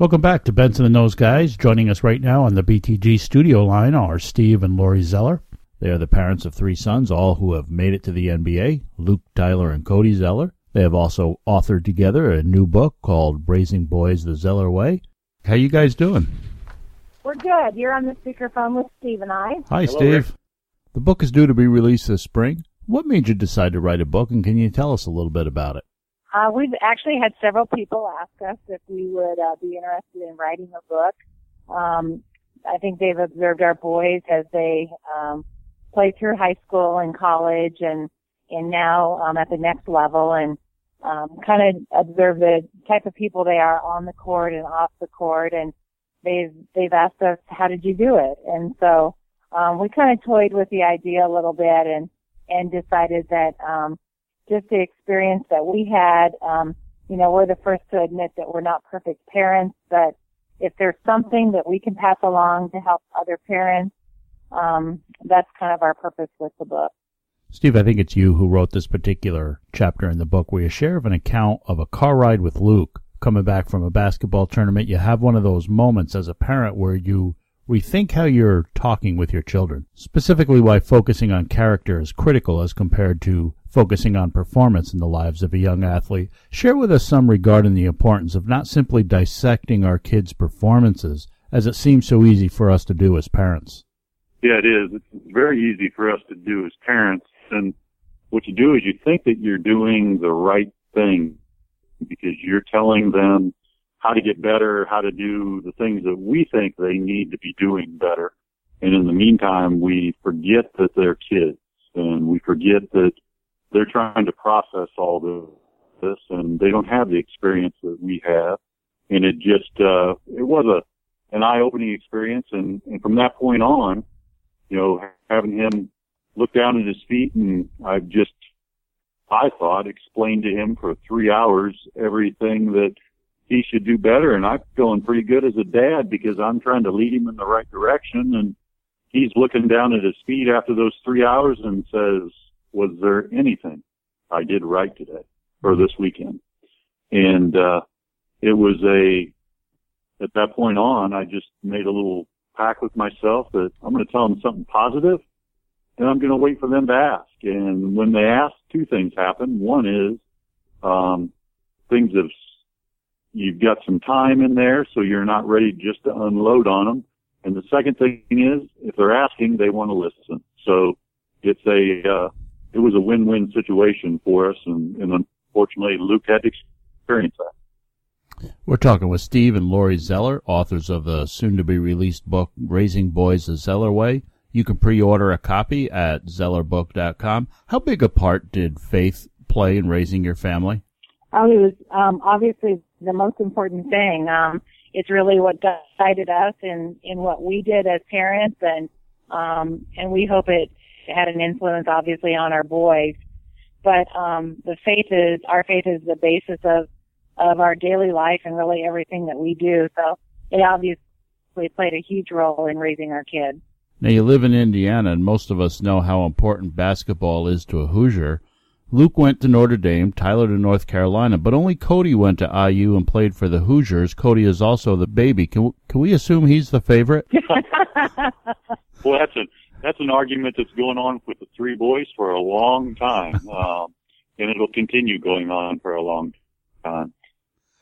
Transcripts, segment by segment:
Welcome back to Benson and Those Guys. Joining us right now on the BTG studio line are Steve and Lori Zeller. They are the parents of three sons, all who have made it to the NBA Luke, Tyler, and Cody Zeller. They have also authored together a new book called Raising Boys the Zeller Way. How you guys doing? We're good. You're on the speakerphone with Steve and I. Hi, Hello, Steve. Rick. The book is due to be released this spring. What made you decide to write a book, and can you tell us a little bit about it? Uh, we've actually had several people ask us if we would uh, be interested in writing a book. Um, I think they've observed our boys as they um, play through high school and college, and and now um, at the next level, and um, kind of observe the type of people they are on the court and off the court, and they've they've asked us how did you do it, and so um, we kind of toyed with the idea a little bit, and and decided that. Um, just the experience that we had. Um, you know, we're the first to admit that we're not perfect parents, but if there's something that we can pass along to help other parents, um, that's kind of our purpose with the book. Steve, I think it's you who wrote this particular chapter in the book where you share of an account of a car ride with Luke coming back from a basketball tournament. You have one of those moments as a parent where you rethink how you're talking with your children, specifically why focusing on character is critical as compared to focusing on performance in the lives of a young athlete. Share with us some regarding the importance of not simply dissecting our kids' performances as it seems so easy for us to do as parents. Yeah, it is. It's very easy for us to do as parents. And what you do is you think that you're doing the right thing because you're telling them how to get better, how to do the things that we think they need to be doing better. And in the meantime, we forget that they're kids and we forget that they're trying to process all this and they don't have the experience that we have. And it just, uh, it was a, an eye-opening experience. And, and from that point on, you know, having him look down at his feet and I've just, I thought, explained to him for three hours everything that he should do better. And I'm feeling pretty good as a dad because I'm trying to lead him in the right direction. And he's looking down at his feet after those three hours and says, was there anything I did right today or this weekend? And, uh, it was a, at that point on, I just made a little pact with myself that I'm going to tell them something positive and I'm going to wait for them to ask. And when they ask, two things happen. One is, um, things have, you've got some time in there, so you're not ready just to unload on them. And the second thing is, if they're asking, they want to listen. So it's a, uh, it was a win-win situation for us, and, and unfortunately, Luke had to experience that. We're talking with Steve and Lori Zeller, authors of the soon-to-be-released book "Raising Boys the Zeller Way." You can pre-order a copy at zellerbook.com. How big a part did faith play in raising your family? Oh, it was um, obviously the most important thing. Um, it's really what guided us in in what we did as parents, and um, and we hope it had an influence, obviously, on our boys. But um, the faith is our faith is the basis of of our daily life and really everything that we do. So it obviously played a huge role in raising our kids. Now you live in Indiana, and most of us know how important basketball is to a Hoosier. Luke went to Notre Dame, Tyler to North Carolina, but only Cody went to IU and played for the Hoosiers. Cody is also the baby. Can can we assume he's the favorite? well, that's a that's an argument that's going on with the three boys for a long time, um, and it'll continue going on for a long time.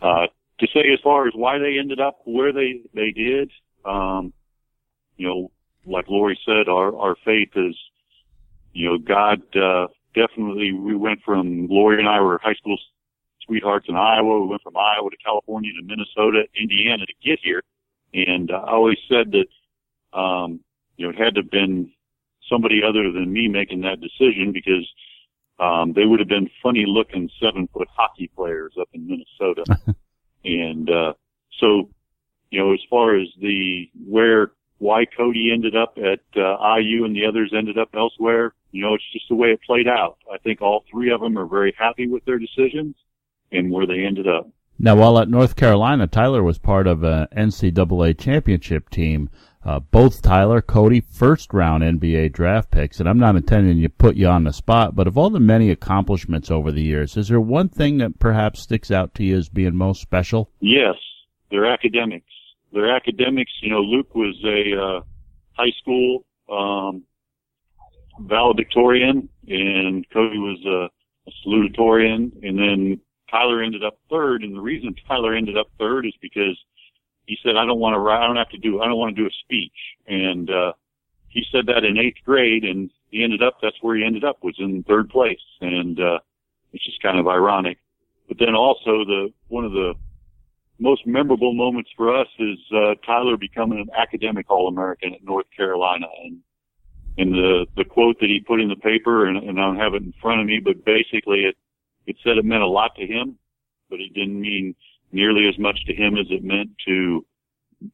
Uh, to say as far as why they ended up where they they did, um, you know, like Lori said, our our faith is, you know, God uh, definitely. We went from Lori and I were high school sweethearts in Iowa. We went from Iowa to California to Minnesota, Indiana to get here, and uh, I always said that, um, you know, it had to have been somebody other than me making that decision because um, they would have been funny looking seven foot hockey players up in Minnesota. and, uh, so, you know, as far as the, where, why Cody ended up at, uh, IU and the others ended up elsewhere, you know, it's just the way it played out. I think all three of them are very happy with their decisions and where they ended up. Now, while at North Carolina, Tyler was part of an NCAA championship team. Uh, both Tyler, Cody, first round NBA draft picks, and I'm not intending to put you on the spot, but of all the many accomplishments over the years, is there one thing that perhaps sticks out to you as being most special? Yes, their academics. Their academics, you know, Luke was a uh, high school um, valedictorian, and Cody was a, a salutatorian, and then Tyler ended up third. And the reason Tyler ended up third is because he said, "I don't want to. I don't have to do. I don't want to do a speech." And uh, he said that in eighth grade, and he ended up. That's where he ended up was in third place, and uh, it's just kind of ironic. But then also the one of the most memorable moments for us is uh, Tyler becoming an academic All-American at North Carolina, and and the the quote that he put in the paper, and, and I don't have it in front of me, but basically it it said it meant a lot to him, but it didn't mean nearly as much to him as it meant to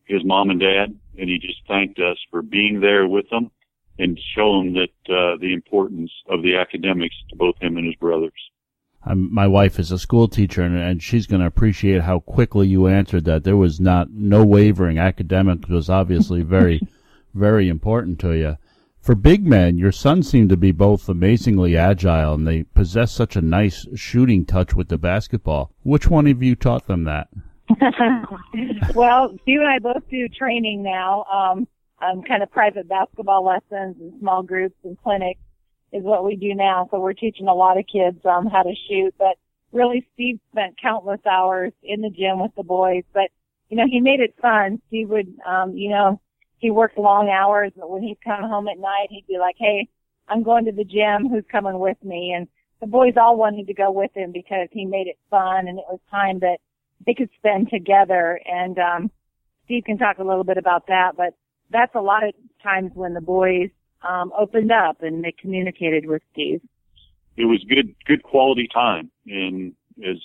his mom and dad, and he just thanked us for being there with them and showing that uh, the importance of the academics to both him and his brothers. I'm, my wife is a school teacher, and, and she's going to appreciate how quickly you answered that. There was not no wavering. Academics was obviously very, very important to you. For big men, your sons seem to be both amazingly agile, and they possess such a nice shooting touch with the basketball. Which one of you taught them that? well, Steve and I both do training now. Um, um, kind of private basketball lessons and small groups and clinics is what we do now. So we're teaching a lot of kids um, how to shoot. But really, Steve spent countless hours in the gym with the boys. But you know, he made it fun. Steve would, um, you know, he worked long hours, but when he'd come home at night, he'd be like, "Hey, I'm going to the gym. Who's coming with me?" And the boys all wanted to go with him because he made it fun and it was time that they could spend together. And um, Steve can talk a little bit about that, but that's a lot of times when the boys um, opened up and they communicated with Steve. It was good, good quality time. And as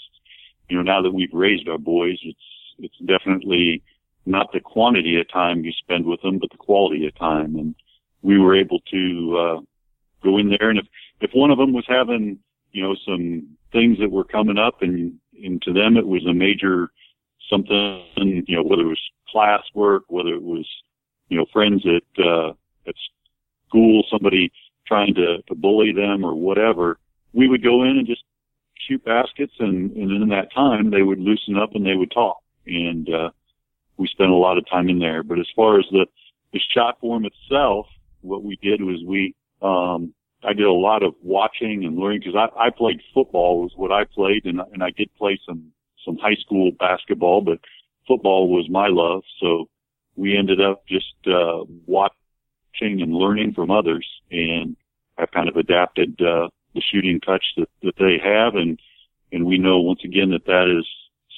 you know, now that we've raised our boys, it's it's definitely not the quantity of time you spend with them, but the quality of time. And we were able to uh, go in there, and if if one of them was having you know some things that were coming up, and and to them it was a major something, you know, whether it was class work, whether it was you know friends at uh, at school, somebody trying to, to bully them or whatever, we would go in and just shoot baskets and, and in that time they would loosen up and they would talk. And, uh, we spent a lot of time in there. But as far as the, the shot form itself, what we did was we, um, I did a lot of watching and learning because I, I played football was what I played and, and I did play some, some high school basketball, but football was my love. So we ended up just, uh, watching and learning from others. And I've kind of adapted uh, the shooting touch that, that they have. And, and we know once again that that is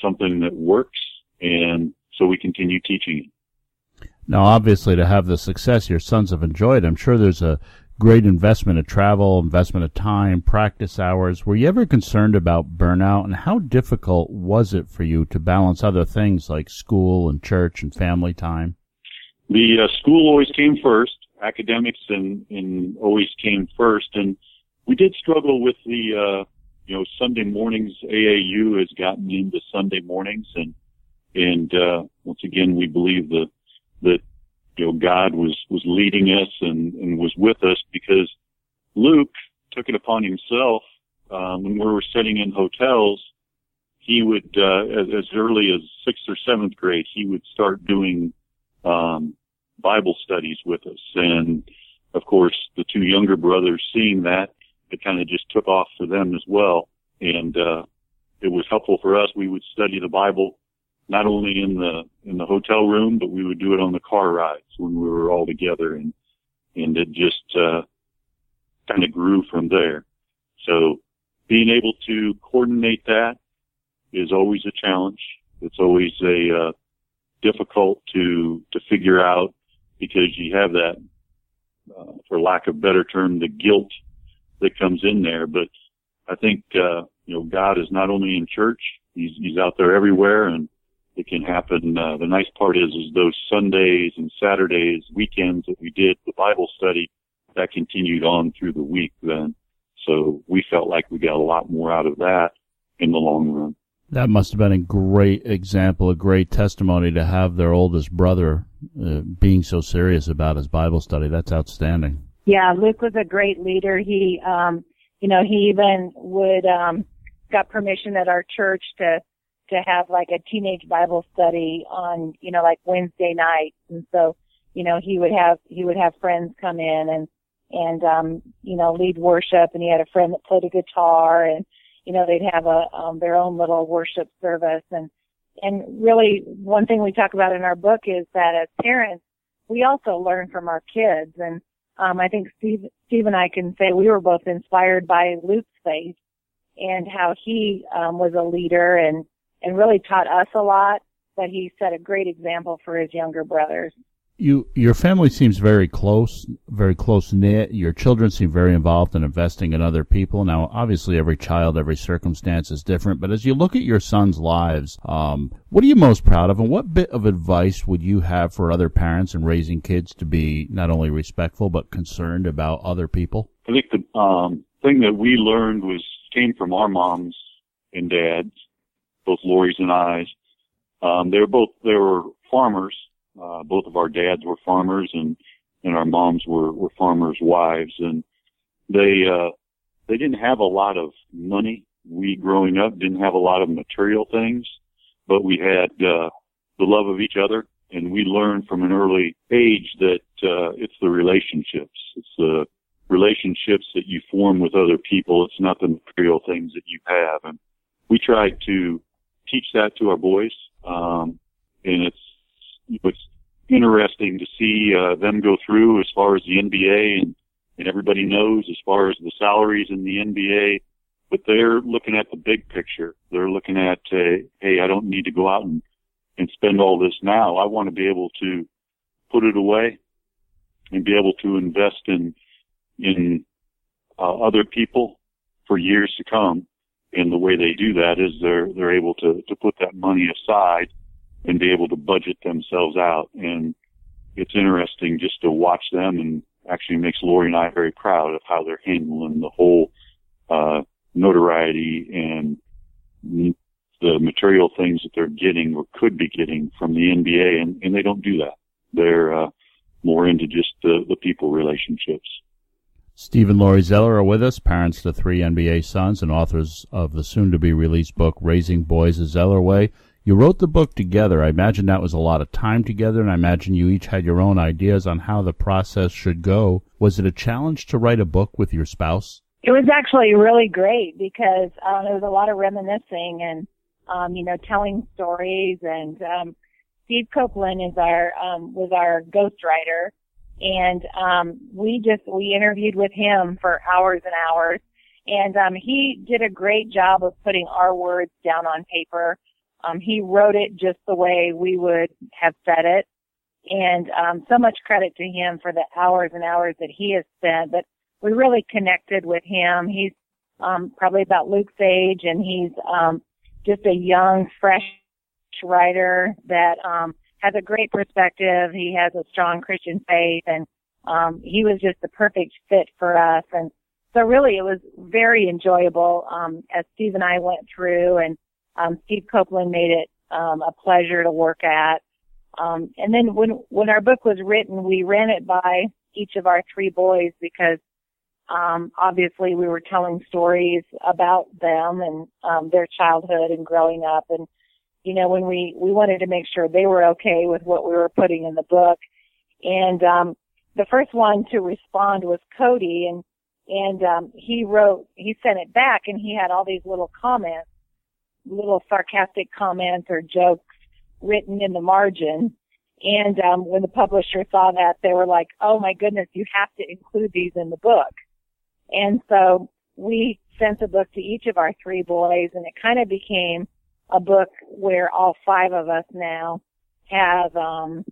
something that works. And so we continue teaching it. Now, obviously, to have the success your sons have enjoyed, I'm sure there's a great investment of travel, investment of time, practice hours. Were you ever concerned about burnout, and how difficult was it for you to balance other things like school and church and family time? The uh, school always came first, academics and, and always came first. And we did struggle with the, uh, you know, Sunday mornings. AAU has gotten into Sunday mornings and, and, uh, once again, we believe that, that, you know, God was, was leading us and, and was with us because Luke took it upon himself, um, when we were sitting in hotels, he would, uh, as, as early as sixth or seventh grade, he would start doing, um, Bible studies with us. And of course, the two younger brothers seeing that, it kind of just took off for them as well. And, uh, it was helpful for us. We would study the Bible not only in the, in the hotel room, but we would do it on the car rides when we were all together and, and it just, uh, kind of grew from there. So being able to coordinate that is always a challenge. It's always a, uh, difficult to, to figure out because you have that, uh, for lack of a better term, the guilt that comes in there. But I think, uh, you know, God is not only in church, he's, he's out there everywhere and it can happen. Uh, the nice part is, is those Sundays and Saturdays, weekends that we did the Bible study that continued on through the week then. So we felt like we got a lot more out of that in the long run. That must have been a great example, a great testimony to have their oldest brother uh, being so serious about his Bible study. That's outstanding. Yeah, Luke was a great leader. He, um, you know, he even would, um, got permission at our church to to have like a teenage Bible study on, you know, like Wednesday nights. And so, you know, he would have, he would have friends come in and, and, um, you know, lead worship and he had a friend that played a guitar and, you know, they'd have a, um, their own little worship service. And, and really one thing we talk about in our book is that as parents, we also learn from our kids. And, um, I think Steve, Steve and I can say we were both inspired by Luke's faith and how he, um, was a leader and, and really taught us a lot, but he set a great example for his younger brothers. You, your family seems very close, very close knit. Your children seem very involved in investing in other people. Now, obviously, every child, every circumstance is different. But as you look at your son's lives, um, what are you most proud of, and what bit of advice would you have for other parents in raising kids to be not only respectful but concerned about other people? I think the um, thing that we learned was came from our moms and dads, both Lori's and I's. Um, they were both they were farmers uh, both of our dads were farmers and, and our moms were, were farmers' wives and they, uh, they didn't have a lot of money. We growing up didn't have a lot of material things, but we had, uh, the love of each other and we learned from an early age that, uh, it's the relationships. It's the relationships that you form with other people. It's not the material things that you have. And we tried to teach that to our boys. Um, and it's it's interesting to see uh, them go through as far as the NBA and, and everybody knows as far as the salaries in the NBA, but they're looking at the big picture. They're looking at, uh, hey, I don't need to go out and, and spend all this now. I want to be able to put it away and be able to invest in, in, uh, other people for years to come. And the way they do that is they're, they're able to, to put that money aside and be able to budget themselves out. And it's interesting just to watch them and actually makes Lori and I very proud of how they're handling the whole, uh, notoriety and the material things that they're getting or could be getting from the NBA. And, and they don't do that. They're, uh, more into just the, the people relationships. Steve and Lori Zeller are with us, parents to three NBA sons and authors of the soon to be released book, Raising Boys the Zeller Way. You wrote the book together. I imagine that was a lot of time together, and I imagine you each had your own ideas on how the process should go. Was it a challenge to write a book with your spouse? It was actually really great because um, it was a lot of reminiscing and, um, you know, telling stories. And um, Steve Copeland is our um, was our ghostwriter, and um, we just we interviewed with him for hours and hours, and um, he did a great job of putting our words down on paper um, he wrote it just the way we would have said it. And um, so much credit to him for the hours and hours that he has spent. But we really connected with him. He's um, probably about Luke's age, and he's um, just a young, fresh writer that um, has a great perspective. He has a strong Christian faith, and um, he was just the perfect fit for us. And so, really, it was very enjoyable um, as Steve and I went through and um, Steve Copeland made it um, a pleasure to work at. Um, and then when when our book was written, we ran it by each of our three boys because um, obviously we were telling stories about them and um, their childhood and growing up. And you know, when we we wanted to make sure they were okay with what we were putting in the book. And um, the first one to respond was Cody, and and um, he wrote he sent it back, and he had all these little comments little sarcastic comments or jokes written in the margin. And um, when the publisher saw that, they were like, "Oh my goodness, you have to include these in the book." And so we sent the book to each of our three boys, and it kind of became a book where all five of us now have um,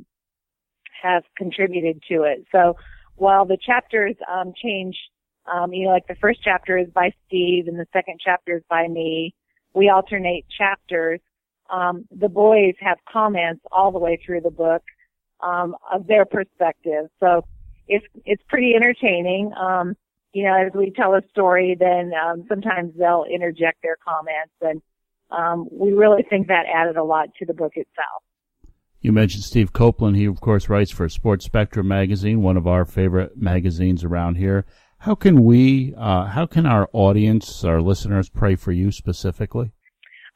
have contributed to it. So while the chapters um, change, um, you know, like the first chapter is by Steve, and the second chapter is by me we alternate chapters. Um, the boys have comments all the way through the book um, of their perspective. So it's it's pretty entertaining. Um, you know, as we tell a story, then um, sometimes they'll interject their comments, and um, we really think that added a lot to the book itself. You mentioned Steve Copeland. He, of course, writes for Sports Spectrum magazine, one of our favorite magazines around here. How can we, uh, how can our audience, our listeners, pray for you specifically?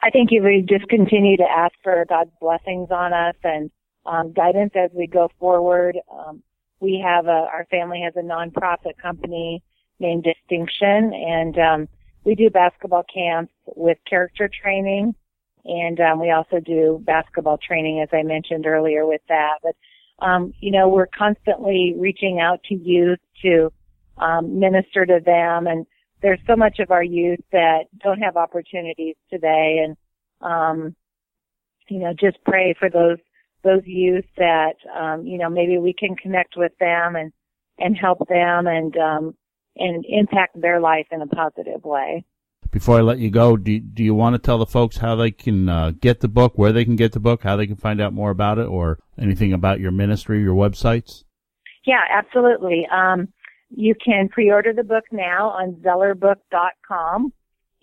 I think if we just continue to ask for God's blessings on us and um, guidance as we go forward. Um, we have a, our family has a nonprofit company named Distinxion, and um, we do basketball camps with character training, and um, we also do basketball training, as I mentioned earlier, with that. But um, you know, we're constantly reaching out to youth to um, minister to them, and there's so much of our youth that don't have opportunities today, and um, you know, just pray for those those youth that um, you know maybe we can connect with them and and help them and um, and impact their life in a positive way. Before I let you go, do do you want to tell the folks how they can uh, get the book, where they can get the book, how they can find out more about it, or anything about your ministry, your websites? Yeah, absolutely. Um, you can pre-order the book now on zellerbook.com,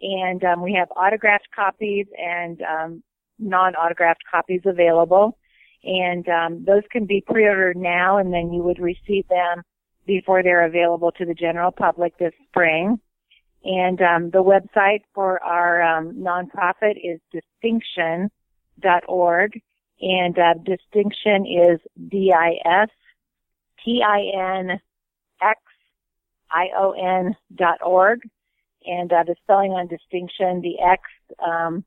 and um, we have autographed copies and um, non-autographed copies available and um, those can be pre-ordered now, and then you would receive them before they're available to the general public this spring. And um, the website for our um, nonprofit is distinxion.org, and uh, Distinxion is D-I-S-T-I-N-X-I-O-N dot org. And uh, the spelling on Distinxion, the X um,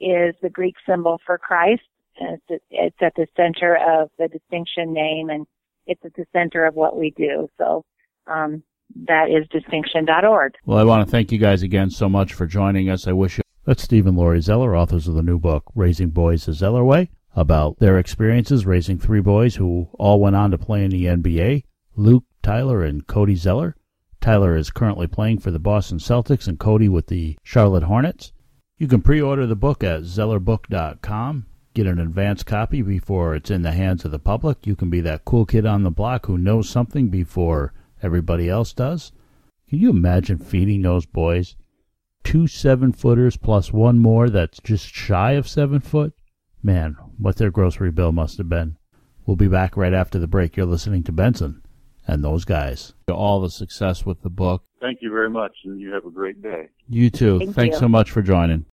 is the Greek symbol for Christ it's, it's at the center of the Distinxion name and it's at the center of what we do. So, um, that is distinxion.org. Well, I want to thank you guys again so much for joining us. I wish you. That's Steve and Zeller, authors of the new book, Raising Boys the Zeller Way, about their experiences raising three boys who all went on to play in the NBA Luke, Tyler, and Cody Zeller. Tyler is currently playing for the Boston Celtics and Cody with the Charlotte Hornets. You can pre order the book at zellerbook.com get an advance copy before it's in the hands of the public. You can be that cool kid on the block who knows something before everybody else does. Can you imagine feeding those boys two seven footers plus one more that's just shy of seven foot? Man, what their grocery bill must have been. We'll be back right after the break. You're listening to Benson and those guys. All the success with the book. Thank you very much, and you have a great day. You too. Thank Thanks you. so much for joining.